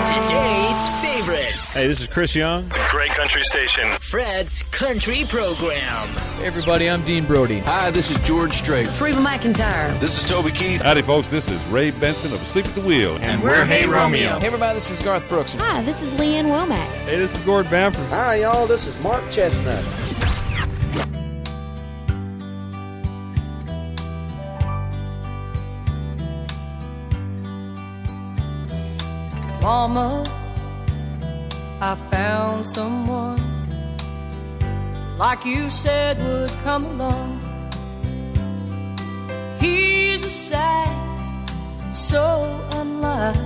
Today's favorites. Hey, this is Chris Young. It's a great country station. Fred's Country Program. Hey everybody, I'm Dean Brody. Hi, this is George Strait. Reba McEntire. This is Toby Keith. Howdy, folks. This is Ray Benson of Asleep at the Wheel. And we're Hey Romeo. Hey everybody, this is Garth Brooks. Hi, this is Lee Ann Womack. Hey, this is Gord Bamford. Hi, y'all. This is Mark Chesnutt. Mama, I found someone like you said would come along. He's a sight so unlike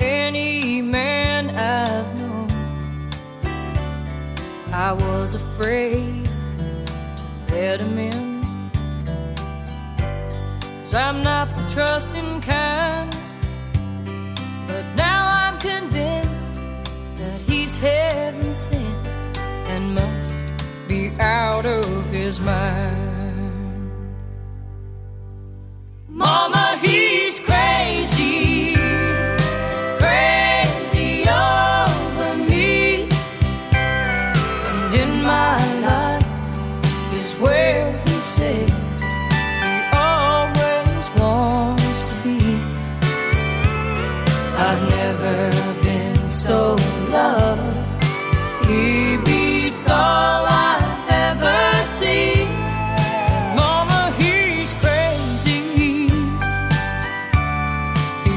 any man I've known. I was afraid to let him in. Cause I'm not the trusting kind. Convinced that he's heaven sent and must be out of his mind. Mama, he's crazy,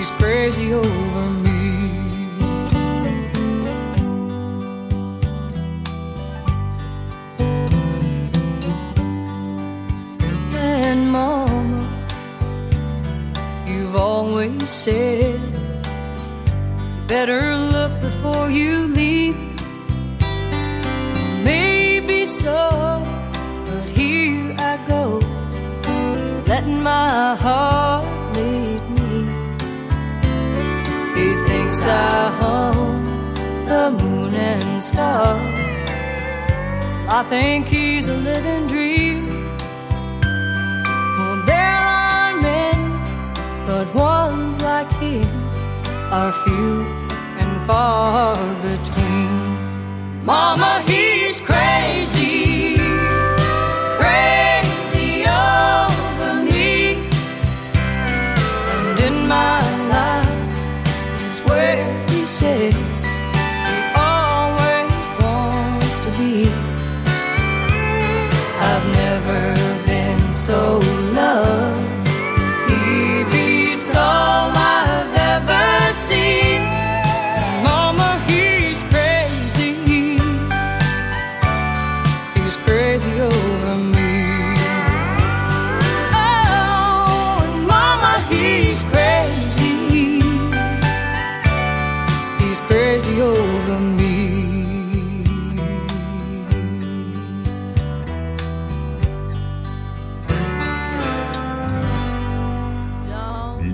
He's crazy over me. And mama, you've always said better look before you leave. Maybe so, but here I go, letting my heart He thinks I the moon and stars. I think he's a living dream. Well, there are many, but ones like him are few and far between. Mama, he's crazy, crazy over me. And in my where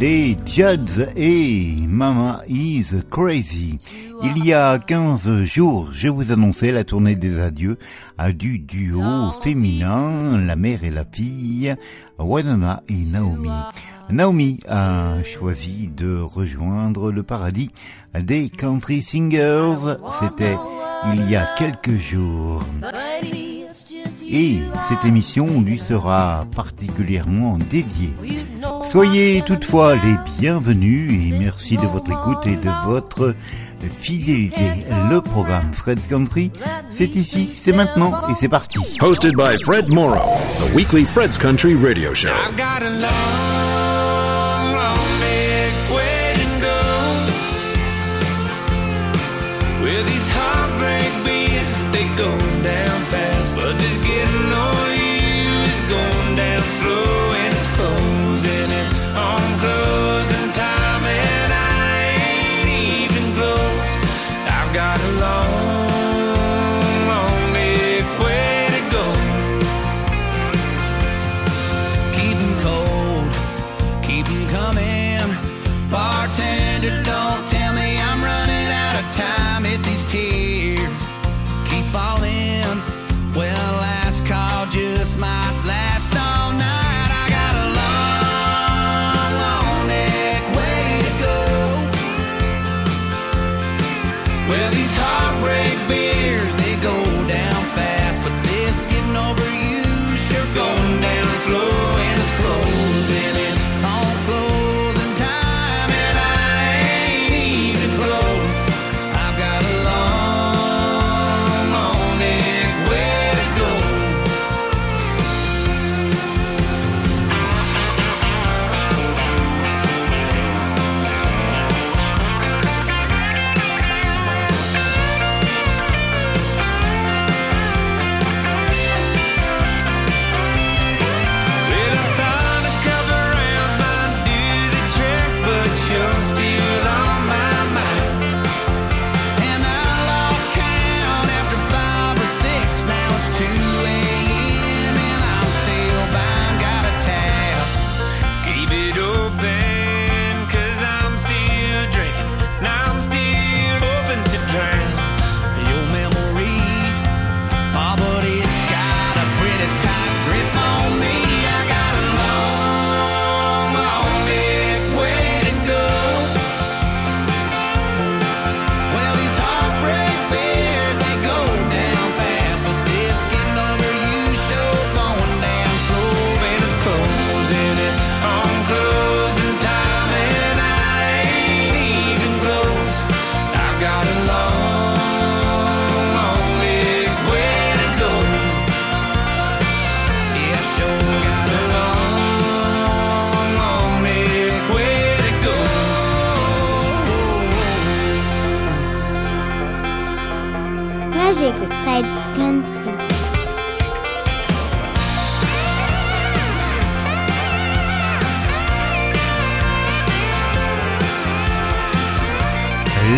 Les Judds et Mama is Crazy. Il y a 15 jours, je vous annonçais la tournée des adieux à du duo féminin, la mère et la fille, Wanana et Naomi. Naomi a choisi de rejoindre le paradis des country singers. C'était il y a quelques jours. Et cette émission lui sera particulièrement dédiée. Soyez toutefois les bienvenus et merci de votre écoute et de votre fidélité. Le programme Fred's Country, c'est ici, c'est maintenant et c'est parti. Hosted by Fred Morrow, the weekly Fred's Country radio show.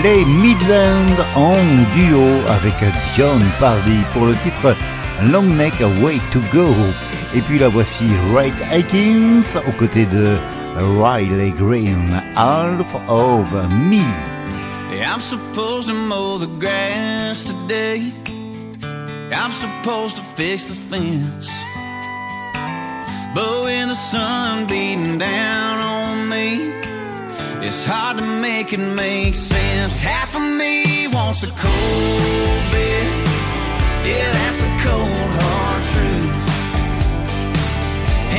Les Midlands en duo avec John Pardy pour le titre Long Neck Way to Go. Et puis la voici Wright Aikins aux côtés de Riley Green, Half of Me. I'm supposed to mow the grass today. I'm supposed to fix the fence. But when the sun beating down on me, it's hard to make it make sense. Half of me wants a cold beer. Yeah, that's a cold hard truth.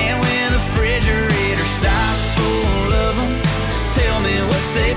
And when the refrigerator stocked full of them, tell me what's they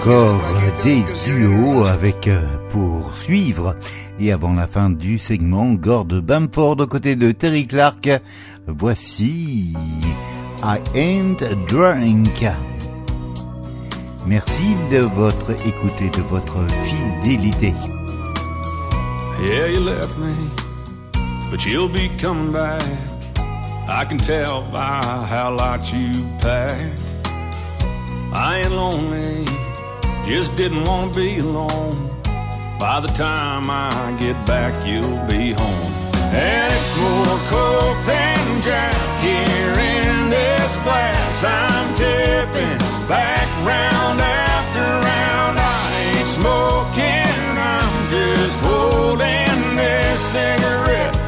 encore des duos avec euh, pour suivre et avant la fin du segment Gord Bamford aux côtés de Terry Clark. Voici I Ain't Drunk. Merci de votre écoute et de votre fidélité. Yeah, you left me, but you'll be coming back. I can tell by how light you packed. I ain't lonely, just didn't want to be alone. By the time I get back, you'll be home. And it's more coke than Jack here in this glass. I'm tipping back round after round. I ain't smoking, I'm just holding this cigarette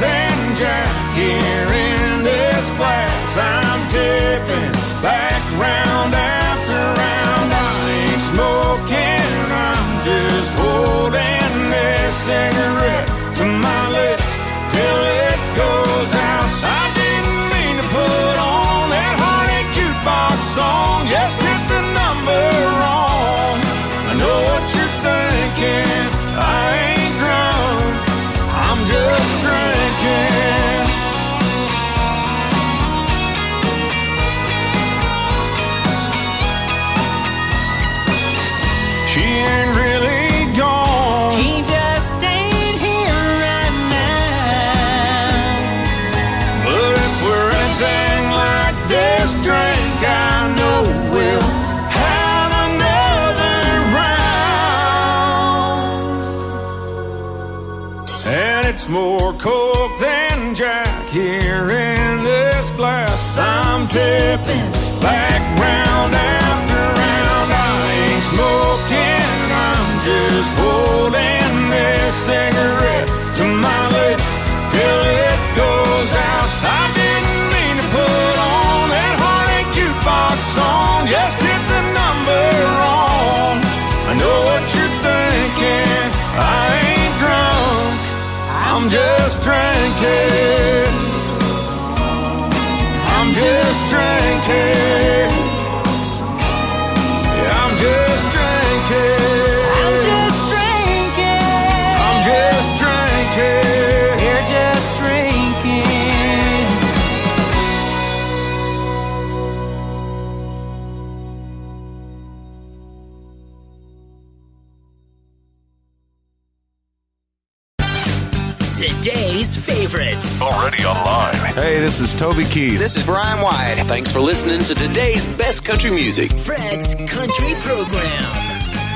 than Jack here in this glass. I'm tipping back more coke than Jack here in this glass. I'm tipping back round after round. I ain't smoking, I'm just holding this cigarette to my lips till it goes out. I didn't mean to put on that heartache jukebox song, just hit the number wrong. I know what you're thinking. I I'm just drinking. I'm just drinking. Favorites. Already online. Hey, this is Toby Keith. This is Brian White. Thanks for listening to today's best country music. Fred's Country Program.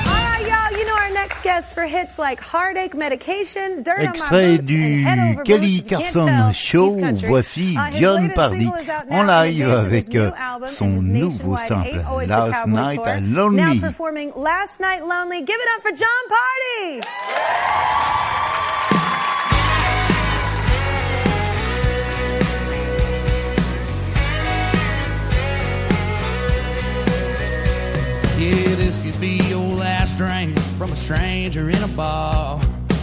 All right, y'all. You know our next guest for hits like Heartache Medication, Dirt on My Extrait Boots, and Head du Over Kelly Boots. If you can't Carson Show, voici Uh, Jon latest Pardi single is out now en live advance of his avec new euh, album and son nouveau nationwide simple Ain't Always the Last Cowboy Night Tour. I Now performing Last Night Lonely. Give it up for Jon Pardi. Drink from a stranger in a bar.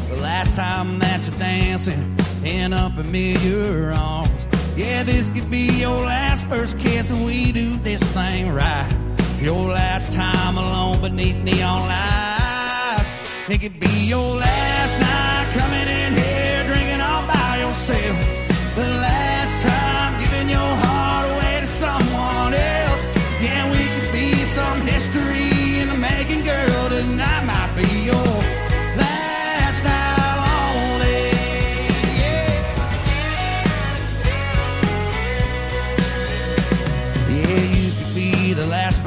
The last time that you're dancing in unfamiliar arms. Yeah, this could be your last first kiss and we do this thing right. Your last time alone beneath neon lights. It could be your last night coming in here drinking all by yourself.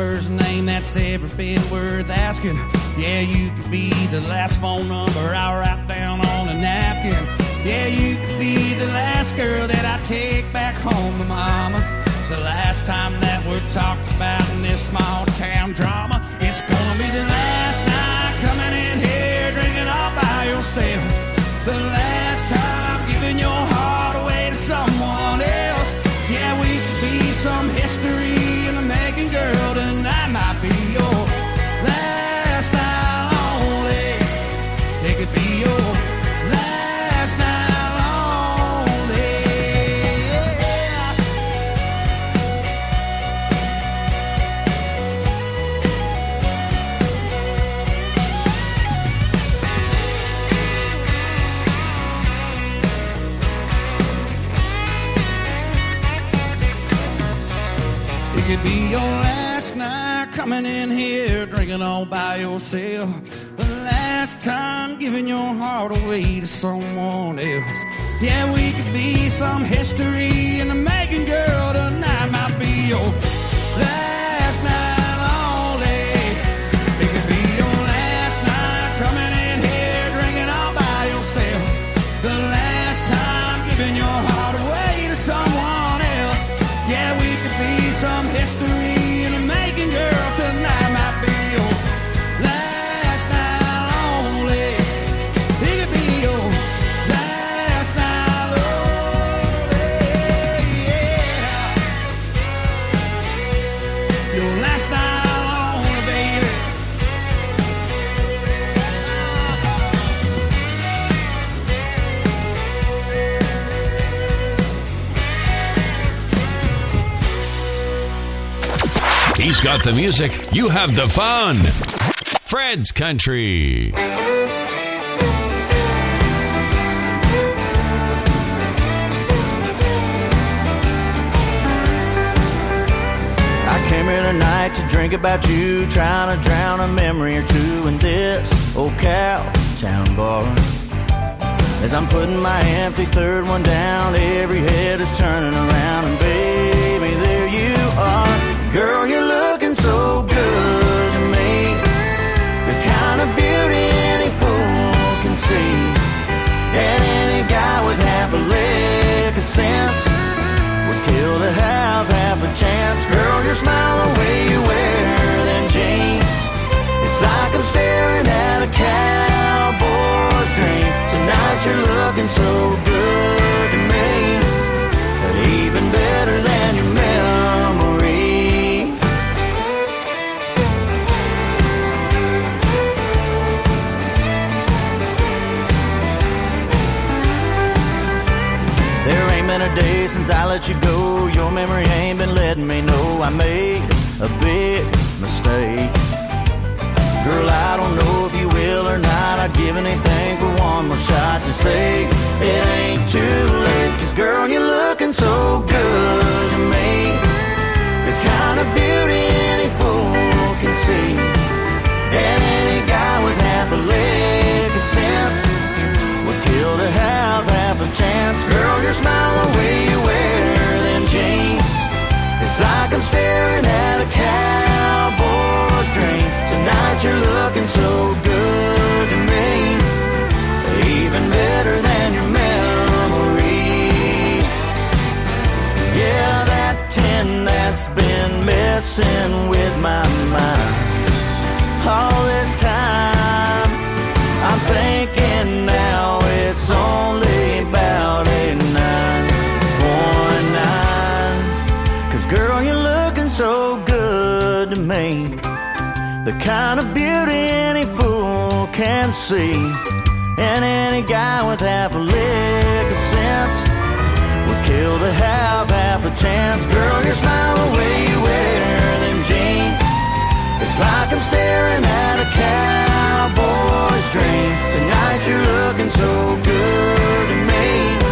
First name that's ever been worth asking. Yeah, you could be the last phone number I write down on a napkin. Yeah, you could be the last girl that I take back home to mama. The last time that we're talked about in this small town drama. It's gonna be the last night coming in here drinking all by yourself. The last time giving your heart away to someone else. Yeah, we could be some history making, girl. Tonight drinking all by yourself. The last time giving your heart away to someone else. Yeah, we could be some history in the making, girl. Tonight might be your last Got the music, you have the fun. Fred's Country. I came here tonight to drink about you, trying to drown a memory or two in this old cow town bar. As I'm putting my empty third one down, every head is turning around, since I let you go. Your memory ain't been letting me know I made a big mistake. Girl, I don't know if you will or not. I'd give anything for one more shot to say it ain't too late. Cause girl, you're looking so good to me. The kind of beauty any fool can see. And any guy with half a leg of sense would kill to have half a chance. Girl, your smile, the way It's like I'm staring at a cowboy's dream. Tonight you're looking so good to me. Even better than your memory. Yeah, that tin that's been messing with my mind all this time. I'm thinking now it's only about a to me. The kind of beauty any fool can see. And any guy with half a lick of sense would kill to have half a chance. Girl, your smile, the way you wear them jeans. It's like I'm staring at a cowboy's dream. Tonight you're looking so good to me.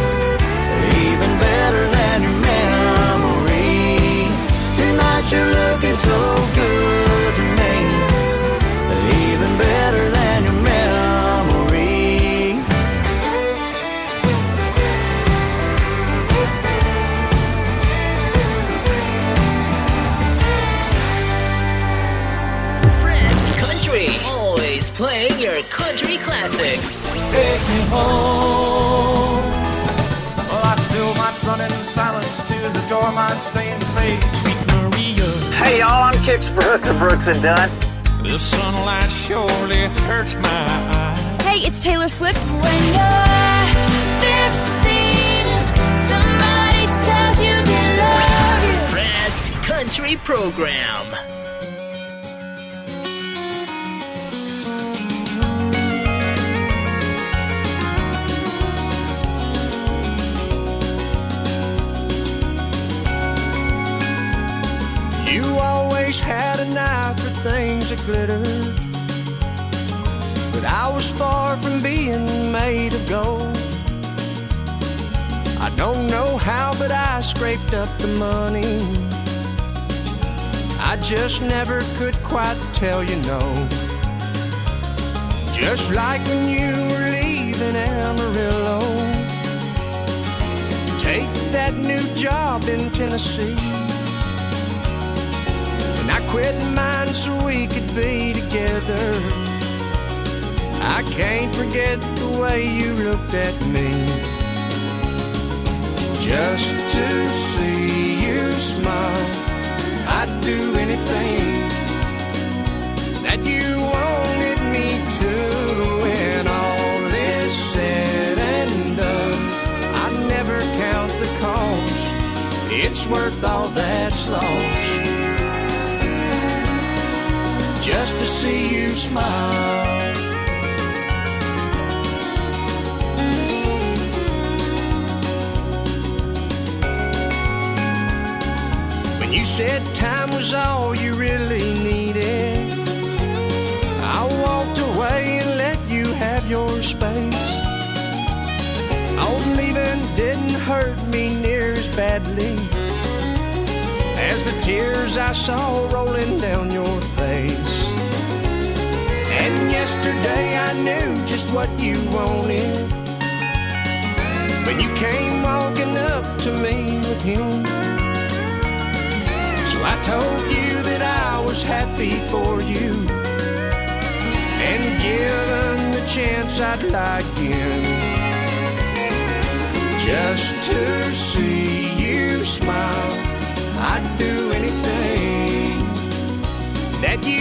Door might stay in faith. Sweet y'all, I'm Kix Brooks of Brooks and Dunn. The sunlight surely hurts my eyes. Hey, it's Taylor Swift. When you're 15, somebody tells you they love you. Fred's Country Program. Always had an eye for things that glitter. But I was far from being made of gold. I don't know how, but I scraped up the money. I just never could quite tell you no. Just like when you were leaving Amarillo. Take that new job in Tennessee. And I quit mine so we could be together. I can't forget the way you looked at me. Just to see you smile, I'd do anything that you wanted me to. When all is said and done, I'd never count the cost. It's worth all that's lost just to see you smile. When you said time was all you really needed, I walked away and let you have your space. Oh, leaving didn't hurt me near as badly as the tears I saw rolling down your yesterday I knew just what you wanted when you came walking up to me with him. So I told you that I was happy for you, and given the chance I'd like in just to see you smile. I'd do anything that you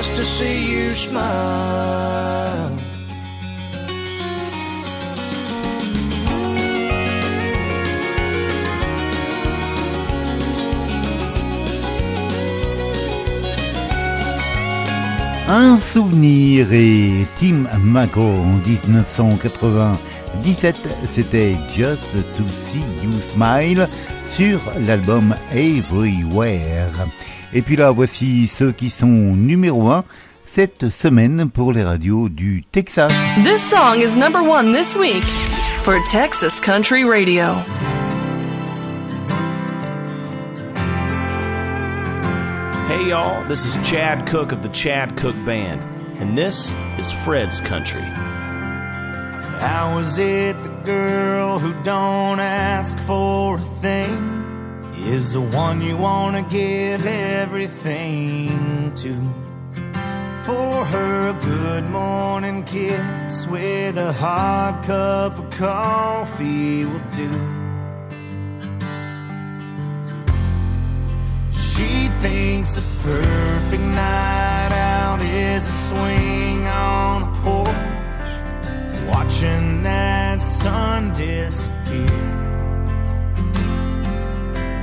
just to see you smile. Un souvenir et Tim McGraw en 1997, c'était Just to See You Smile sur l'album Everywhere. Et puis là, voici ceux qui sont numéro 1 cette semaine pour les radios du Texas. This song is number one this week for Texas Country Radio. Hey y'all, this is Chad Cooke of the Chad Cooke Band, and this is Fred's Country. How is it the girl who don't ask for a thing is the one you want to give everything to? For her, a good morning kiss with a hot cup of coffee will do. She thinks the perfect night out is a swing on a porch, watching that sun disappear.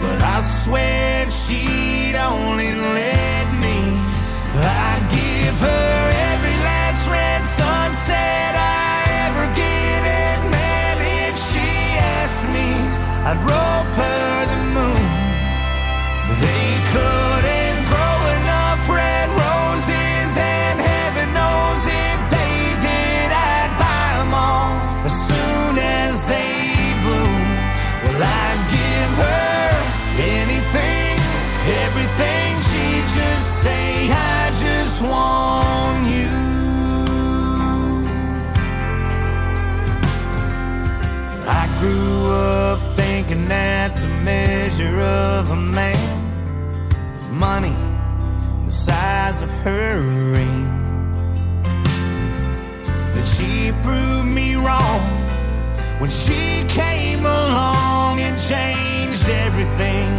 But I swear if she'd only let me, I'd give her every last red sunset I ever get. And man, if she asked me, I'd rope her up thinking that the measure of a man was money, the size of her ring. But she proved me wrong when she came along and changed everything.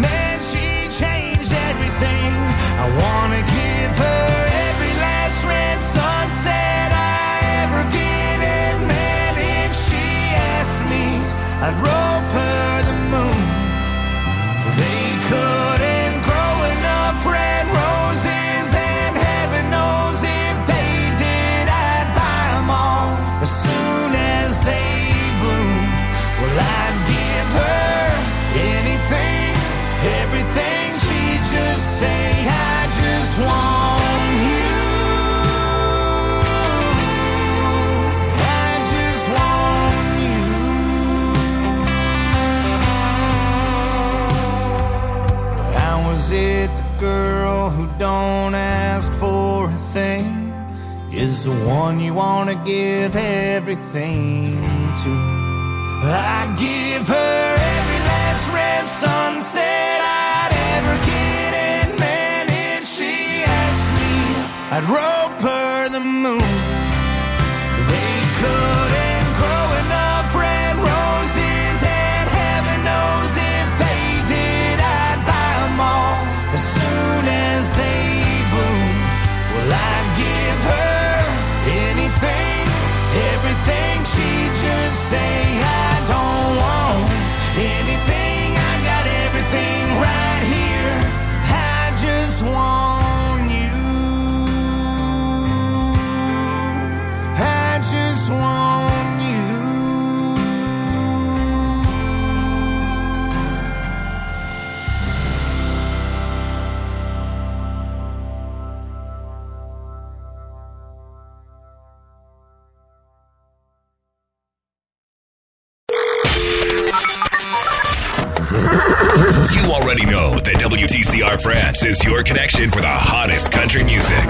Man, she changed everything. I wanna give her every last red sunset I ever get. I'd rope her the moon. They couldn't to? Connection for the hottest country music.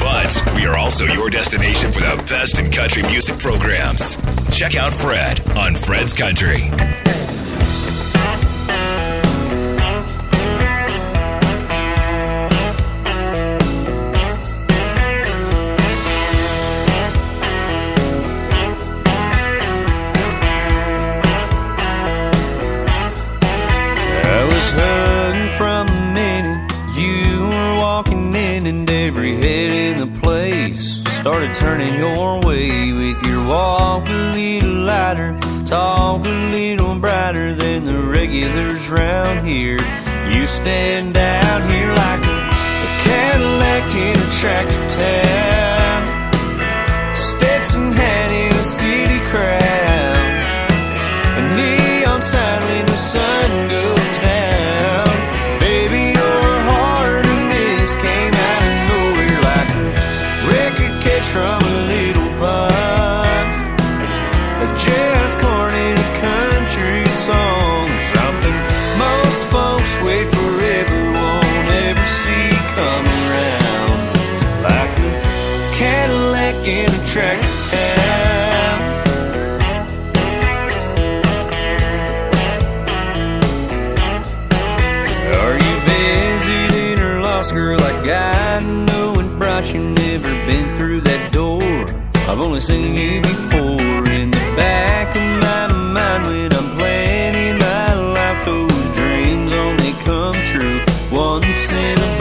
But we are also your destination for the best in country music programs. Check out Fred on Fred's Country. Turning your way with your walk a little lighter, talk a little brighter than the regulars round here. You stand out here like a, a Cadillac in a tractor town. Stetson hat in a city crowd. A neon sign when the sun tractor town. Are you visiting or lost, girl? I got know and brought you. Never been through that door. I've only seen you before in the back of my mind when I'm planning my life. Those dreams only come true once in a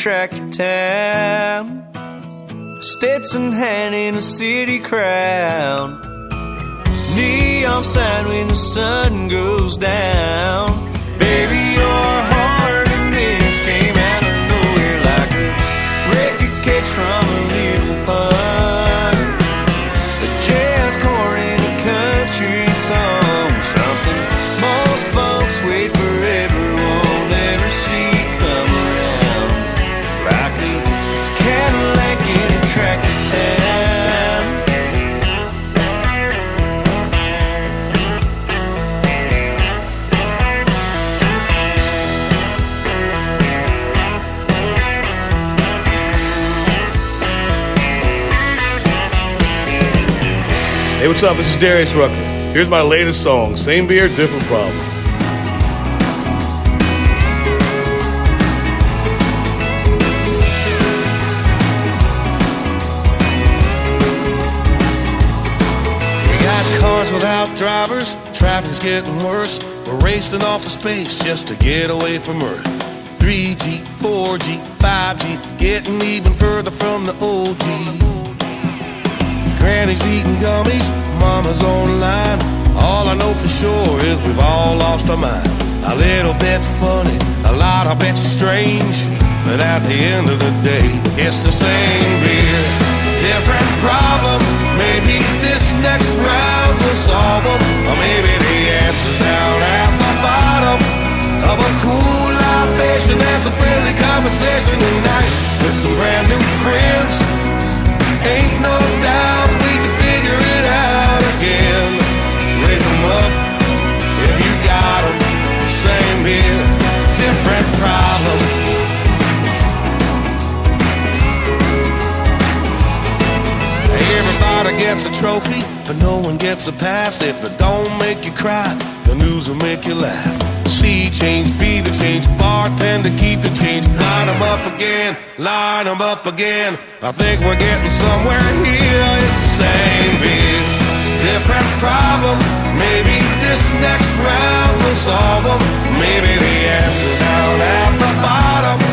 tractor town. Stetson hat in a city crowd. Neon sign when the sun goes down. Baby, your heart and this came out of nowhere like a record catch from Hey, what's up? This is Darius Rucker. Here's my latest song, Same Beer, Different Problem. We got cars without drivers, traffic's getting worse. We're racing off to space just to get away from Earth. 3G, 4G, 5G, getting even further from the OG. Granny's eating gummies, mama's online. All I know for sure is we've all lost our mind. A little bit funny, a lot of bit strange. But at the end of the day, it's the same beer, different problem. Maybe this next round will solve them. Or maybe the answer's down at the bottom of a cool libation. There's a friendly conversation tonight with some brand new friends. Ain't no doubt Everybody gets a trophy, but no one gets a pass. If it don't make you cry, the news will make you laugh. See change, be the change, bartender keep the change. Line 'em up again, line 'em up again. I think we're getting somewhere here. It's the same beer, different problem. Maybe this next round will solve 'em. Maybe the answer's down at the bottom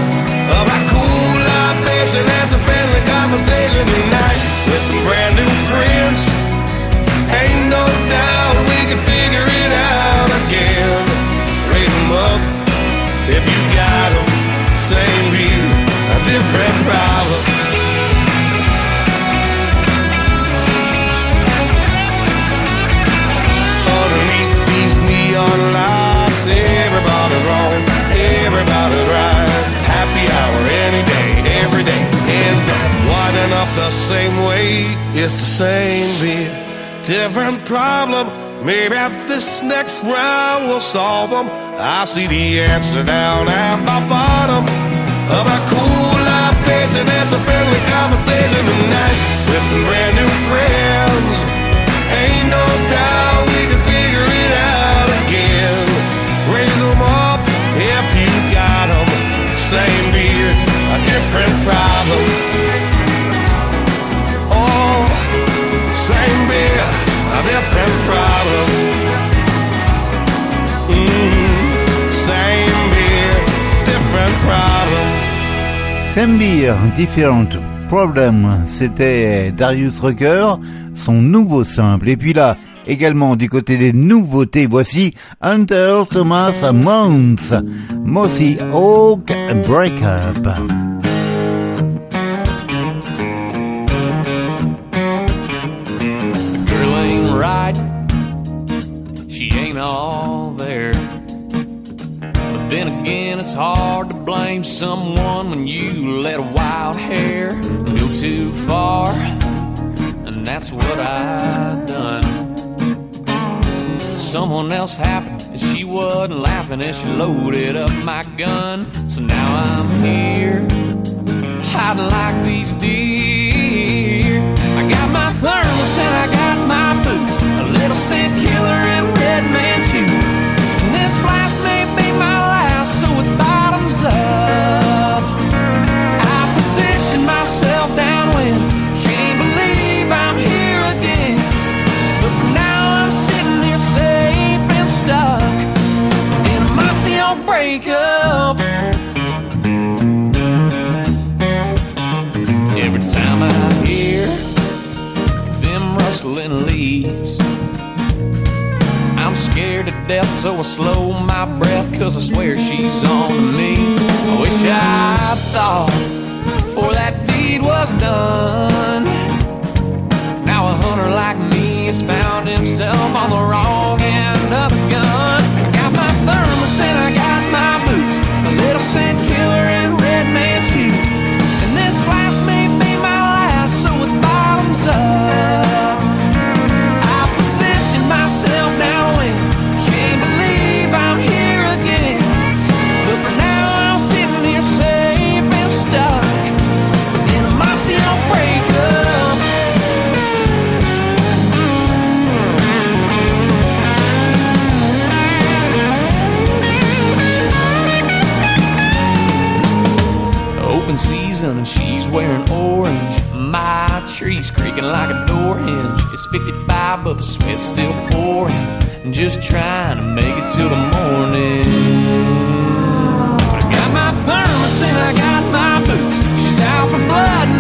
this next round will solve them. I see the answer down at the bottom of a cool life pacing as a friendly conversation tonight with some brand new friends. Same beer, different problem. C'était Darius Rucker, son nouveau simple. Et puis là, également du côté des nouveautés, voici Hunter Thomas Mons, Mossy Oak Breakup. Then again, it's hard to blame someone when you let a wild hair go too far. And that's what I done. Someone else happened, and she wasn't laughing as she loaded up my gun. So now I'm here, hiding like these deer. I got my thermos and I got my boots, a little scent killer and red man shoes. And this flask may be my last, old breakup. Every time I hear them rustling leaves, I'm scared to death, so I slow my breath, cause I swear she's on to me. I wish I thought before that deed was done. Now a hunter like me has found himself on the wrong end of Season and she's wearing orange. My tree's creaking like a door hinge. It's 55, but the sweat's still pouring. And just trying to make it till the morning. But I got my thermos and I got my boots. She's out for blood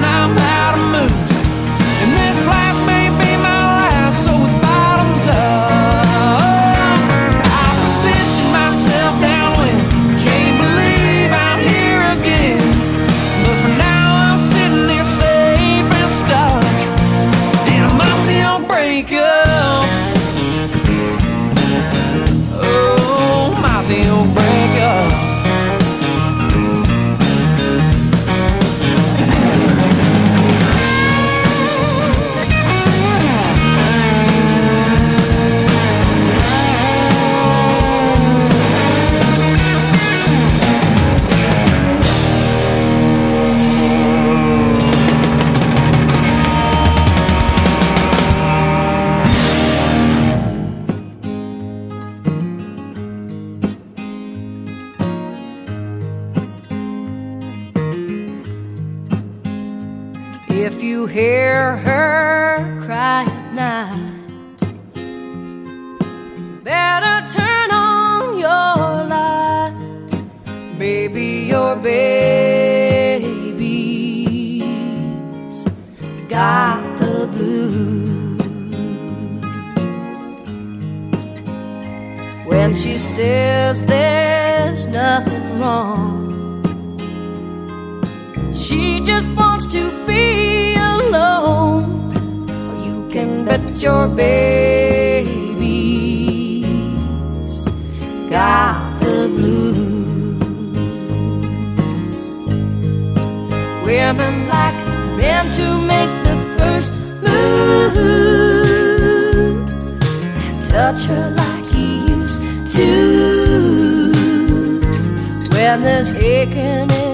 just wants to be alone. You can bet your baby's got the blues. Women like men to make the first move and touch her like he used to. When there's aching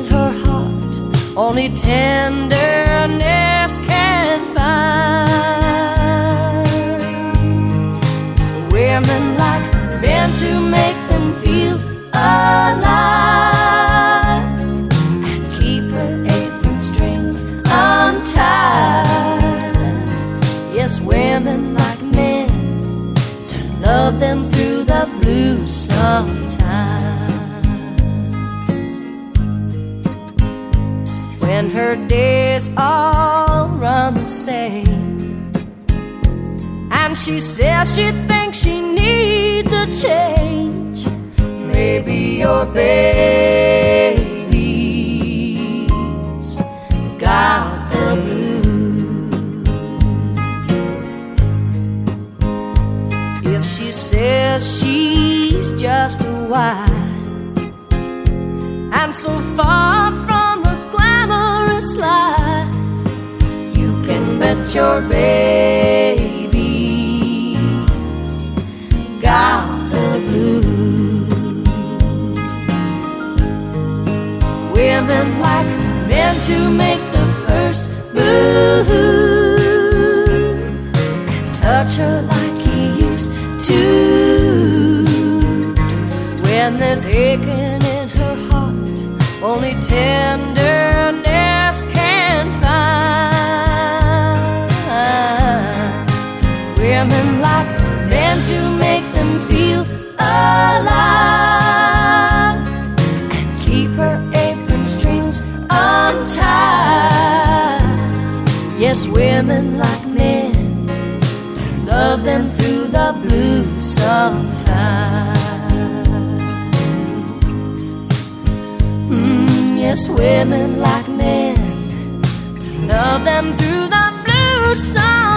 only tenderness can find. Women like men to make them feel alive and keep her apron strings untied. Yes, women like men to love them through the blue sometimes. Her days all run the same, and she says she thinks she needs a change. Maybe your baby's got the blues. If she says she's just a wife, and so far can your baby's got the blues. Women like men to make the first move and touch her like he used to. When there's aching in her heart, only tenderness women like men to love them through the blues sometimes. Mm, yes, women like men to love them through the blues sometimes.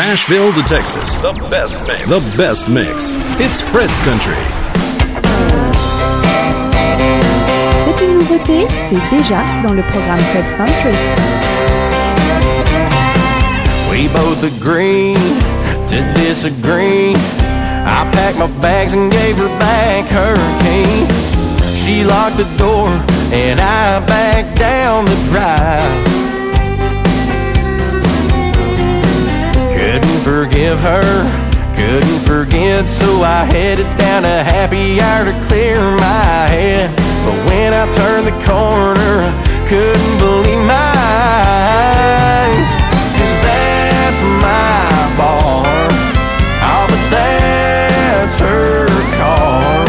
Nashville to Texas, the best mix. The best mix. It's Fred's Country. C'est une nouveauté, c'est déjà dans le programme Fred's Country. We both agreed to disagree. I packed my bags and gave her back her key. She locked the door and I backed down the drive. Forgive her, couldn't forget, so I headed down a happy hour to clear my head. But when I turned the corner, I couldn't believe my eyes. Cause that's my bar. Oh, but that's her car.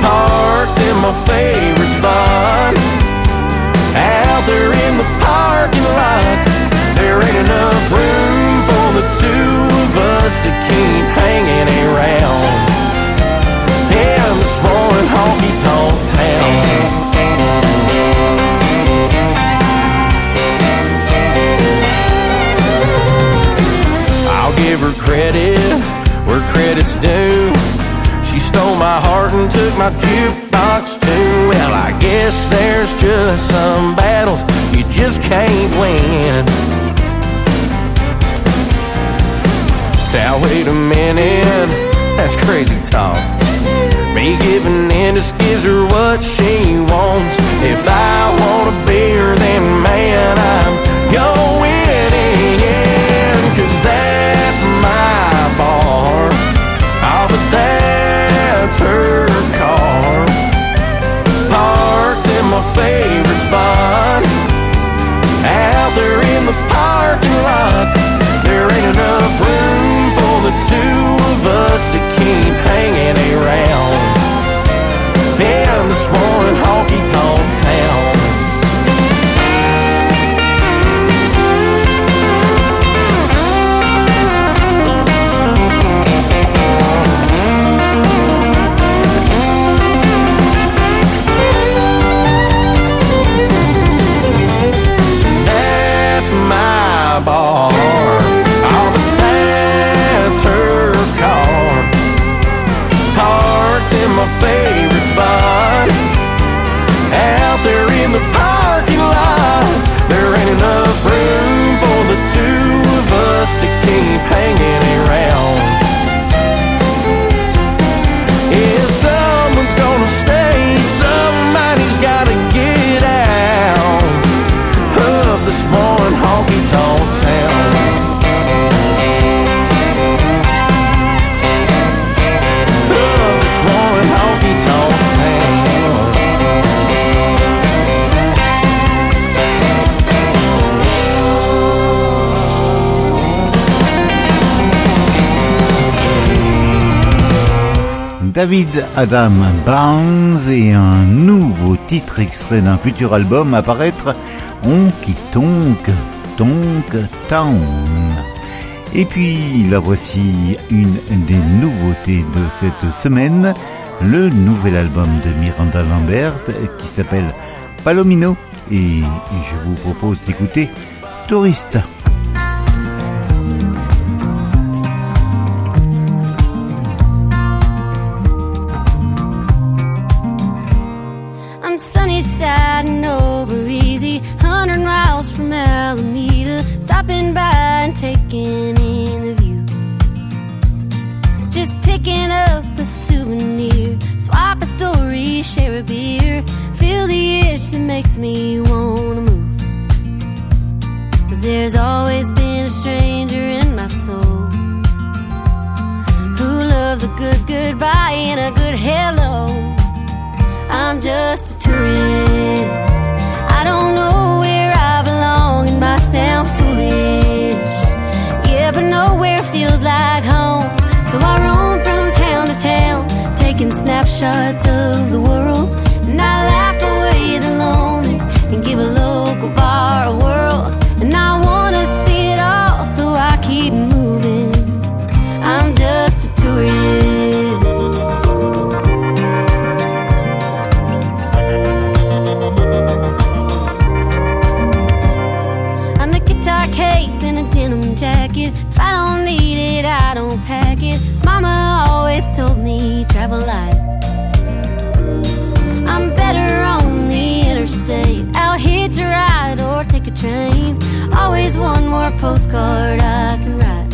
Parked in my favorite two of us to keep hanging around. In this roaring honky tonk town. I'll give her credit where credit's due. She stole my heart and took my jukebox too. Well, I guess there's just some battles you just can't win. Now wait a minute, that's crazy talk. Me giving in just gives her what she wants. If I want a beer, then man, I'm going in. Cause that's my bar. Oh, but that's her car. Parked in my favorite spot. Out there in the parking two of us to keep hanging around. In this roaring David Adam Barnes et un nouveau titre extrait d'un futur album à paraître Honky Tonk Tonk Town. Et puis la voici une des nouveautés de cette semaine, le nouvel album de Miranda Lambert qui s'appelle Palomino et je vous propose d'écouter Touriste. Picking up a souvenir, swap a story, share a beer, feel the itch that makes me wanna move. Cause there's always been a stranger in my soul who loves a good goodbye and a good hello. I'm just a tourist. I don't know where I belong and might sound foolish. Yeah, but nowhere feels like home. So I roam snapshots of the world. More postcard I can write.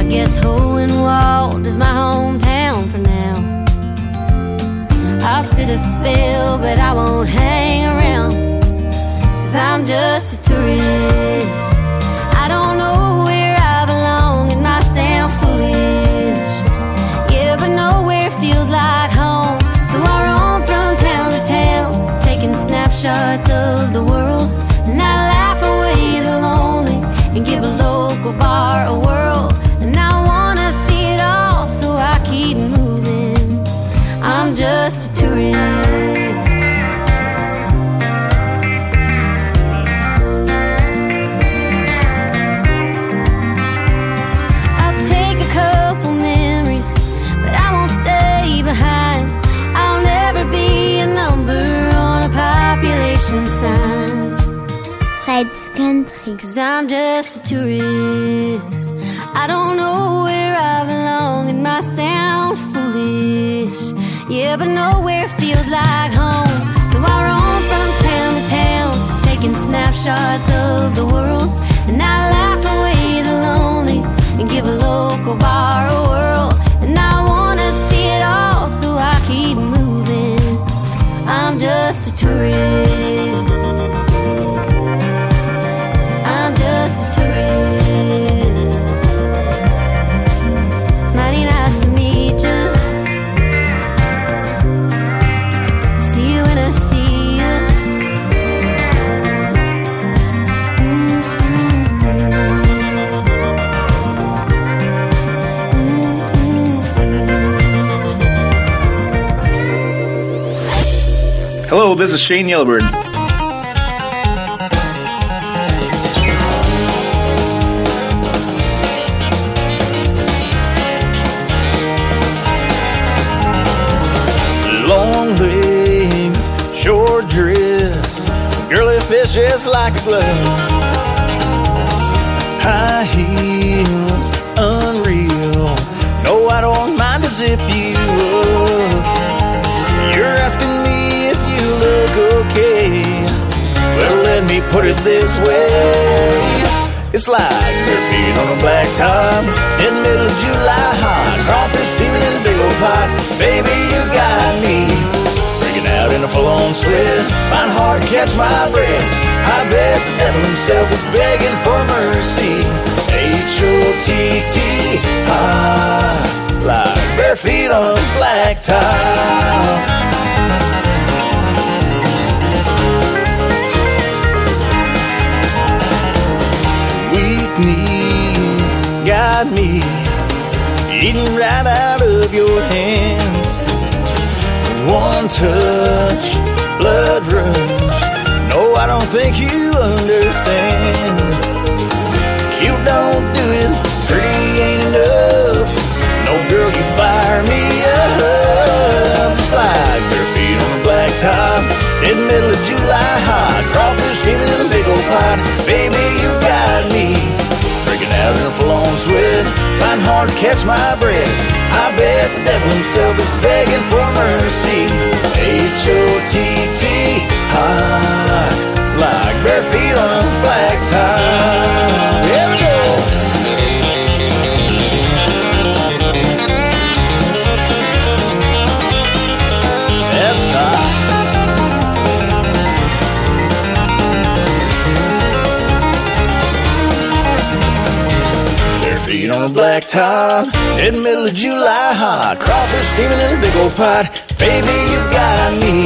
I guess Hohenwald is my hometown for now. I'll sit a spell, but I won't hang around. Cause I'm just a tourist. I don't know where I belong, it might sound foolish. Yeah, but nowhere feels like home. So I roam from town to town, taking snapshots of the world. A tourist. I'll take a couple memories, but I won't stay behind. I'll never be a number on a population sign. Fred's Country. Cause I'm just a tourist. I don't know Yeah, but nowhere feels like home. So I roam from town to town, taking snapshots of the world. And I laugh away the lonely and give a local bar a whirl. And I wanna see it all, so I keep moving. I'm just a tourist. This is Shane Yellowbird. Long legs, short dress, girly fish just like a glove. This way. It's like bare feet on a black top in the middle of July hot. Crawfish steaming in a big old pot. Baby, you got me. Breaking out in a full-on sweat. Find hard to catch my breath. I bet the devil himself is begging for mercy. H-O-T-T, ah, like bare feet on a black top. Knees got me eating right out of your hands. One touch, blood rush. No, I don't think you understand. Cute don't do it, pretty ain't enough. No girl, you fire me up. It's like bare feet on a black top in the middle of July hot. Crawfish hard to catch my breath. I bet the devil himself is begging for mercy. H-O-T-T, hot, like bare feet on a black tie. Feet on a black top in the middle of July hot. Crawfish steaming in a big old pot. Baby, you've got me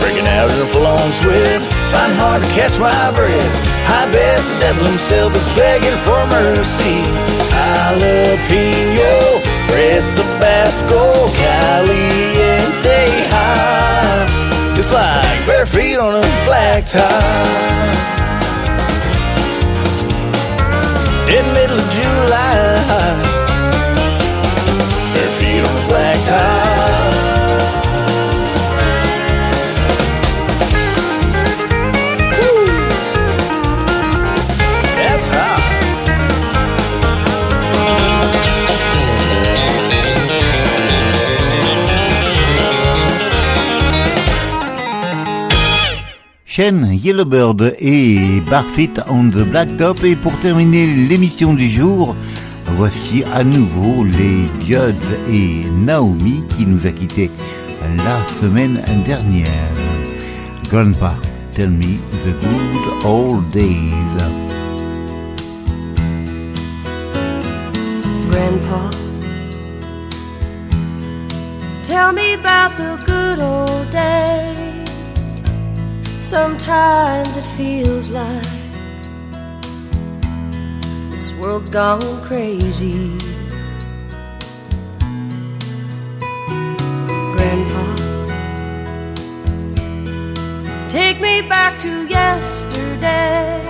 breaking out in a full-on sweat, trying hard to catch my breath. I bet the devil himself is begging for mercy. Jalapeno, red Tabasco, caliente hot. It's like bare feet on a black tie. In middle of July. Yellowbird et Barfit on the Blacktop. Et pour terminer l'émission du jour, voici à nouveau les Judds et Naomi qui nous a quittés la semaine dernière. Grandpa, tell me the good old days. Grandpa, tell me about the good old days. Sometimes it feels like this world's gone crazy. Grandpa, take me back to yesterday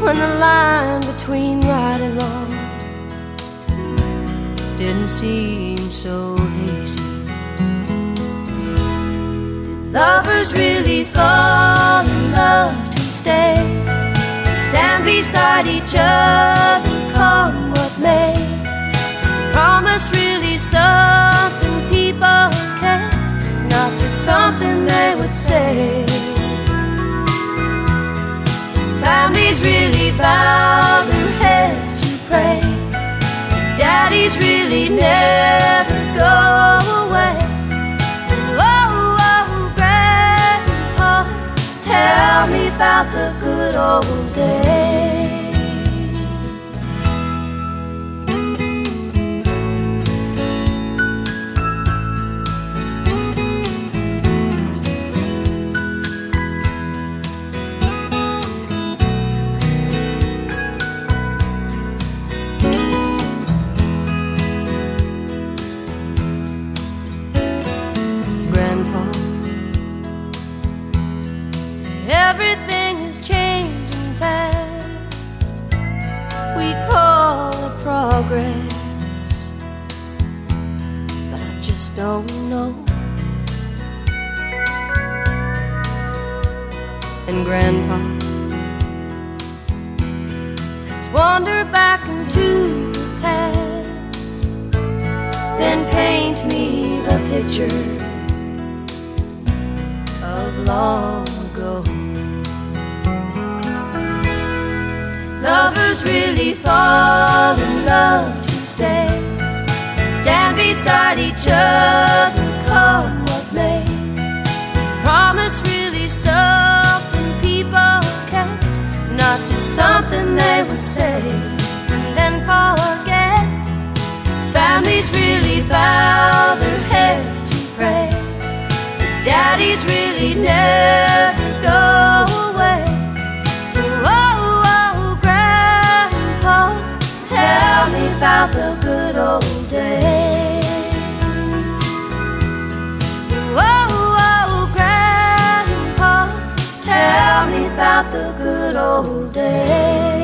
when the line between right and wrong didn't seem so Lovers really fall in love to stay. Stand beside each other, come what may. Promise really something people can't, not just something they would say. Families really bow their heads to pray. Daddies really never go tell me about the good old days. Don't know. And Grandpa, let's wander back into the past, then paint me the picture of long ago. Lovers really fall in love to stay. Stand beside each other, come what may. Is promise really something people can't, not just something they would say and then forget. Families really bow their heads to pray. Daddies really never go away. Oh, oh, Grandpa, tell me about the good old days. about the good old days.